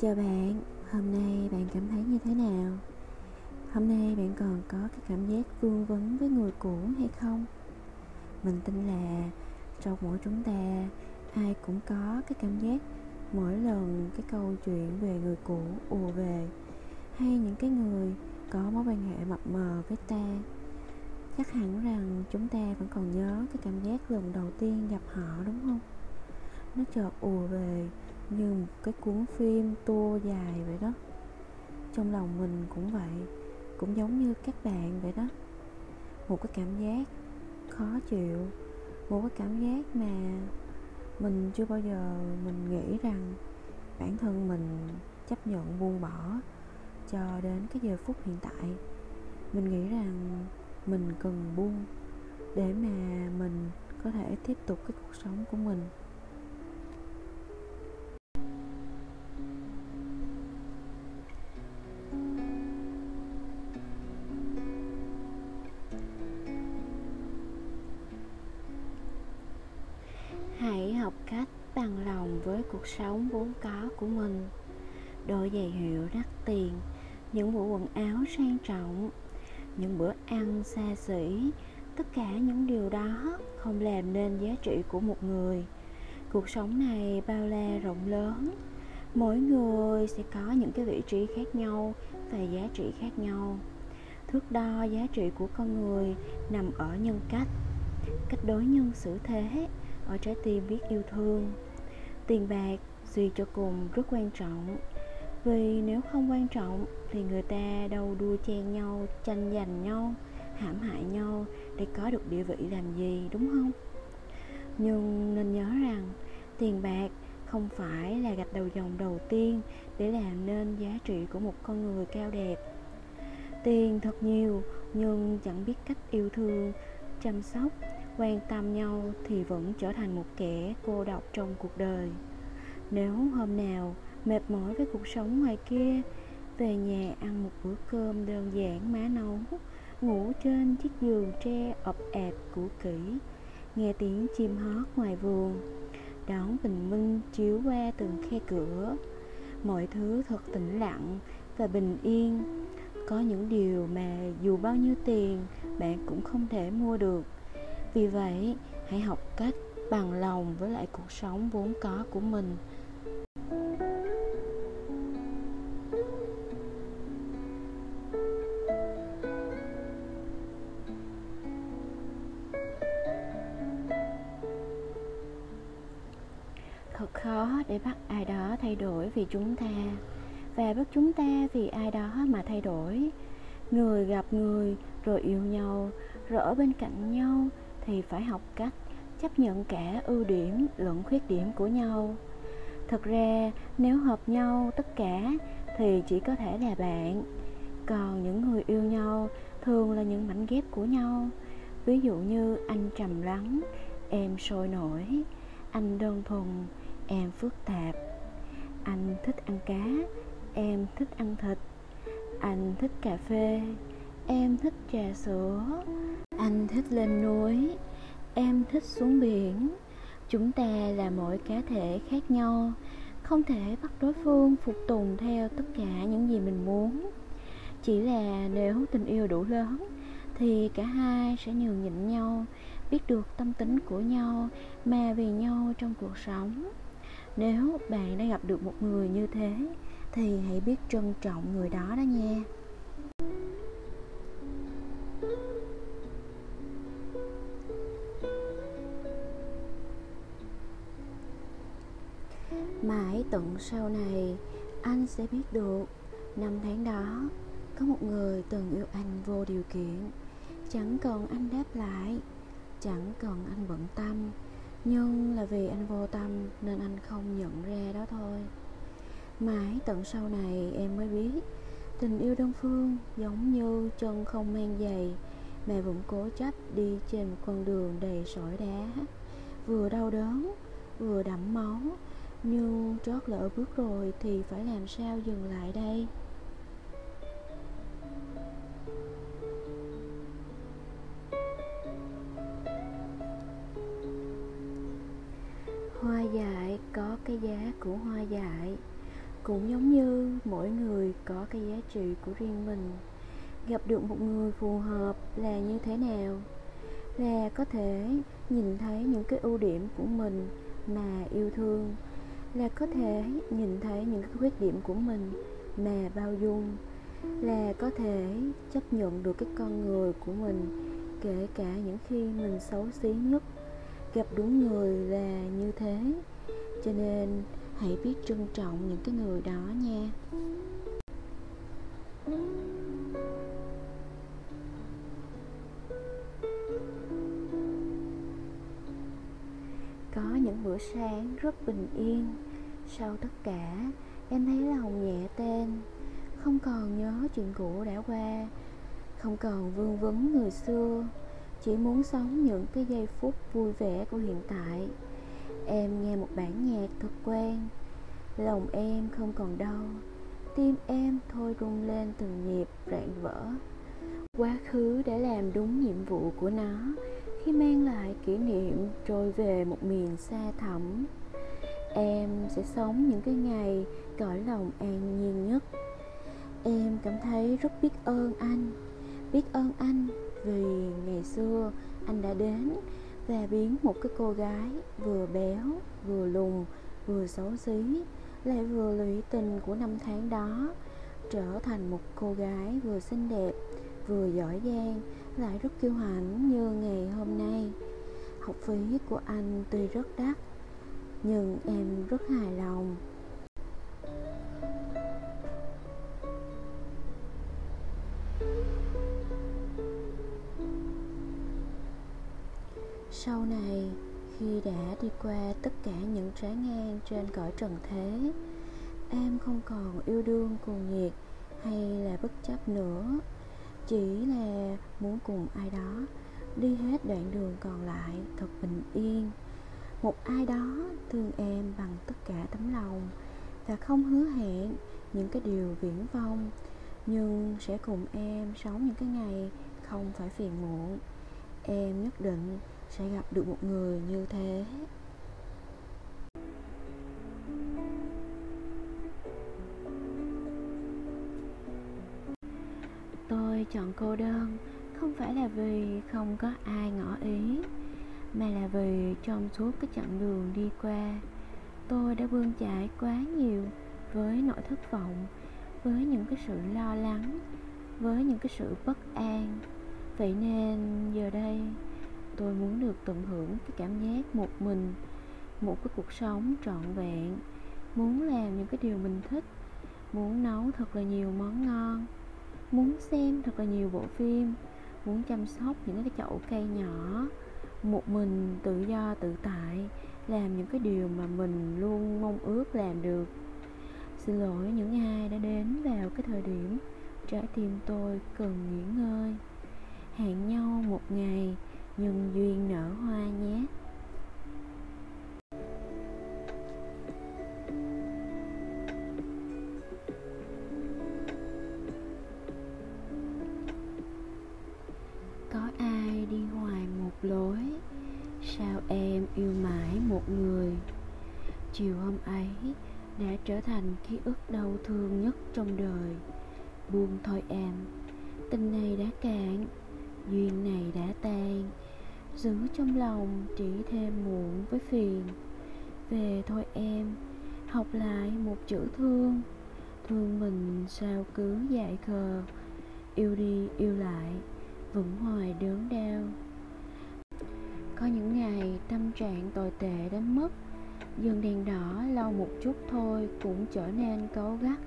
Chào bạn, hôm nay bạn cảm thấy như thế nào? Hôm nay bạn còn có cái cảm giác vương vấn với người cũ hay không? Mình tin là trong mỗi chúng ta ai cũng có cái cảm giác mỗi lần cái câu chuyện về người cũ ùa về hay những cái người có mối quan hệ mập mờ với ta chắc hẳn rằng chúng ta vẫn còn nhớ cái cảm giác lần đầu tiên gặp họ đúng không nó chợt ùa về như một cái cuốn phim tua dài vậy đó. Trong lòng mình cũng vậy, cũng giống như các bạn vậy đó. Một cái cảm giác khó chịu, một cái cảm giác mà mình chưa bao giờ mình nghĩ rằng bản thân mình chấp nhận buông bỏ cho đến cái giờ phút hiện tại. Mình nghĩ rằng mình cần buông để mà mình có thể tiếp tục cái cuộc sống của mình. Vốn có của mình. Đôi giày hiệu đắt tiền, những bộ quần áo sang trọng, những bữa ăn xa xỉ, tất cả những điều đó không làm nên giá trị của một người. Cuộc sống này bao la rộng lớn. Mỗi người sẽ có những cái vị trí khác nhau và giá trị khác nhau. Thước đo giá trị của con người nằm ở nhân cách cách đối nhân xử thế, ở trái tim biết yêu thương. Tiền bạc suy cho cùng rất quan trọng. Vì nếu không quan trọng thì người ta đâu đua chen nhau, tranh giành nhau, hãm hại nhau để có được địa vị làm gì, đúng không? Nhưng nên nhớ rằng tiền bạc không phải là gạch đầu dòng đầu tiên để làm nên giá trị của một con người cao đẹp. Tiền thật nhiều nhưng chẳng biết cách yêu thương, chăm sóc, quan tâm nhau thì vẫn trở thành một kẻ cô độc trong cuộc đời nếu hôm nào mệt mỏi với cuộc sống ngoài kia, về nhà ăn một bữa cơm đơn giản má nấu, ngủ trên chiếc giường tre ập ẹp cũ kỹ, nghe tiếng chim hót ngoài vườn, đón bình minh chiếu qua từng khe cửa. Mọi thứ thật tĩnh lặng và bình yên. Có những điều mà dù bao nhiêu tiền, bạn cũng không thể mua được. Vì vậy, hãy học cách bằng lòng với lại cuộc sống vốn có của mình. Thật khó để bắt ai đó thay đổi vì chúng ta. Và bắt chúng ta vì ai đó mà thay đổi. Người gặp người, rồi yêu nhau, rồi ở bên cạnh nhau, thì phải học cách chấp nhận cả ưu điểm, lẫn khuyết điểm của nhau. Thực ra, nếu hợp nhau tất cả, thì chỉ có thể là bạn. Còn những người yêu nhau thường là những mảnh ghép của nhau. Ví dụ như anh trầm lắng, em sôi nổi, anh đơn thuần em phức tạp. Anh thích ăn cá, em thích ăn thịt. Anh thích cà phê, em thích trà sữa. Anh thích lên núi, em thích xuống biển. Chúng ta là mỗi cá thể khác nhau, không thể bắt đối phương phục tùng theo tất cả những gì mình muốn. Chỉ là nếu tình yêu đủ lớn, thì cả hai sẽ nhường nhịn nhau, biết được tâm tính của nhau mà vì nhau trong cuộc sống nếu bạn đã gặp được một người như thế, thì hãy biết trân trọng người đó đó nha. Mãi tận sau này, anh sẽ biết được, năm tháng đó, có một người từng yêu anh vô điều kiện. Chẳng cần anh đáp lại, chẳng cần anh bận tâm nhưng là vì anh vô tâm nên anh không nhận ra đó thôi. Mãi tận sau này em mới biết, tình yêu đơn phương giống như chân không mang giày. Mẹ vẫn cố chấp đi trên một con đường đầy sỏi đá. Vừa đau đớn, vừa đẫm máu, nhưng trót lỡ bước rồi thì phải làm sao dừng lại đây? Cái giá của hoa dại. Cũng giống như mỗi người có cái giá trị của riêng mình. Gặp được một người phù hợp là như thế nào? Là có thể nhìn thấy những cái ưu điểm của mình mà yêu thương. Là có thể nhìn thấy những cái khuyết điểm của mình mà bao dung. Là có thể chấp nhận được cái con người của mình, kể cả những khi mình xấu xí nhất. Gặp đúng người là như thế cho nên, hãy biết trân trọng những cái người đó nha. Có những bữa sáng rất bình yên. Sau tất cả, em thấy lòng nhẹ tên. Không còn nhớ chuyện cũ đã qua. Không còn vương vấn người xưa. Chỉ muốn sống những cái giây phút vui vẻ của hiện tại em nghe một bản nhạc thật quen. Lòng em không còn đau. Tim em thôi rung lên từng nhịp rạn vỡ. Quá khứ đã làm đúng nhiệm vụ của nó, khi mang lại kỷ niệm trôi về một miền xa thẳm. Em sẽ sống những cái ngày cõi lòng an nhiên nhất. Em cảm thấy rất biết ơn anh. Biết ơn anh vì ngày xưa anh đã đến và biến một cái cô gái vừa béo, vừa lùn, vừa xấu xí, lại vừa lụy tình của năm tháng đó, trở thành một cô gái vừa xinh đẹp, vừa giỏi giang, lại rất kiêu hãnh như ngày hôm nay. Học phí của anh tuy rất đắt, nhưng em rất hài lòng. Sau này khi đã đi qua tất cả những trái ngang trên cõi trần thế, em không còn yêu đương cuồng nhiệt hay là bất chấp nữa. Chỉ là muốn cùng ai đó đi hết đoạn đường còn lại thật bình yên. Một ai đó thương em bằng tất cả tấm lòng và không hứa hẹn những cái điều viễn vông, nhưng sẽ cùng em sống những cái ngày không phải phiền muộn. Em nhất định sẽ gặp được một người như thế. Tôi chọn cô đơn, không phải là vì không có ai ngỏ ý, mà là vì trong suốt cái chặng đường đi qua, tôi đã bươn trải quá nhiều với nỗi thất vọng, với những cái sự lo lắng, với những cái sự bất an. Vậy nên giờ đây tôi muốn được tận hưởng cái cảm giác một mình, một cái cuộc sống trọn vẹn. Muốn làm những cái điều mình thích, muốn nấu thật là nhiều món ngon, muốn xem thật là nhiều bộ phim, muốn chăm sóc những cái chậu cây nhỏ một mình tự do tự tại, làm những cái điều mà mình luôn mong ước làm được. Xin lỗi những ai đã đến vào cái thời điểm trái tim tôi cần nghỉ ngơi. Hẹn nhau một ngày nhân duyên nở hoa nhé. Có ai đi hoài một lối, sao em yêu mãi một người? Chiều hôm ấy đã trở thành ký ức đau thương nhất trong đời. Buông thôi em, tình này đã cạn, duyên này đã tan giữ trong lòng chỉ thêm muộn với phiền. Về thôi em, học lại một chữ thương. Thương mình sao cứ dại khờ. Yêu đi, yêu lại vẫn hoài đớn đau. Có những ngày tâm trạng tồi tệ đến mức dừng đèn đỏ lâu một chút thôi cũng trở nên cấu gắt.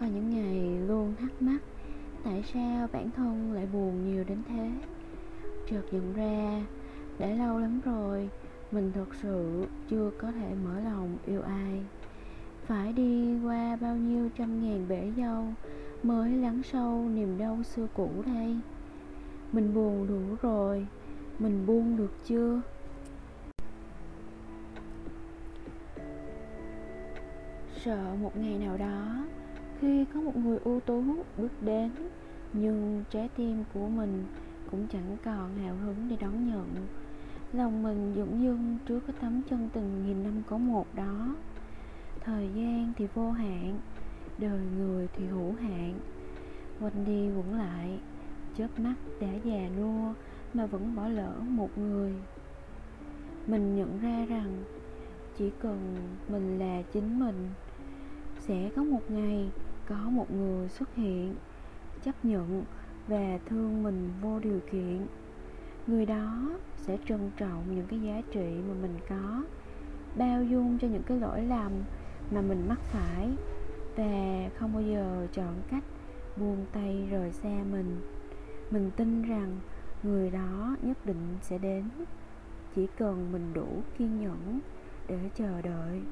Có những ngày luôn thắc mắc, tại sao bản thân lại buồn nhiều đến thế? Chợt nhận ra, đã lâu lắm rồi, mình thật sự chưa có thể mở lòng yêu ai. Phải đi qua bao nhiêu trăm ngàn bể dâu mới lắng sâu niềm đau xưa cũ đây? Mình buồn đủ rồi, mình buông được chưa? Sợ một ngày nào đó, khi có một người ưu tú bước đến, nhưng trái tim của mình cũng chẳng còn hào hứng để đón nhận. Lòng mình dũng dưng trước cái tấm chân tình nghìn năm có một đó. Thời gian thì vô hạn, đời người thì hữu hạn. Quanh đi quẩn lại, chớp mắt đã già nua mà vẫn bỏ lỡ một người. Mình nhận ra rằng chỉ cần mình là chính mình, sẽ có một ngày có một người xuất hiện, chấp nhận và thương mình vô điều kiện. Người đó sẽ trân trọng những cái giá trị mà mình có, bao dung cho những cái lỗi lầm mà mình mắc phải và không bao giờ chọn cách buông tay rời xa mình. Mình tin rằng người đó nhất định sẽ đến, chỉ cần mình đủ kiên nhẫn để chờ đợi.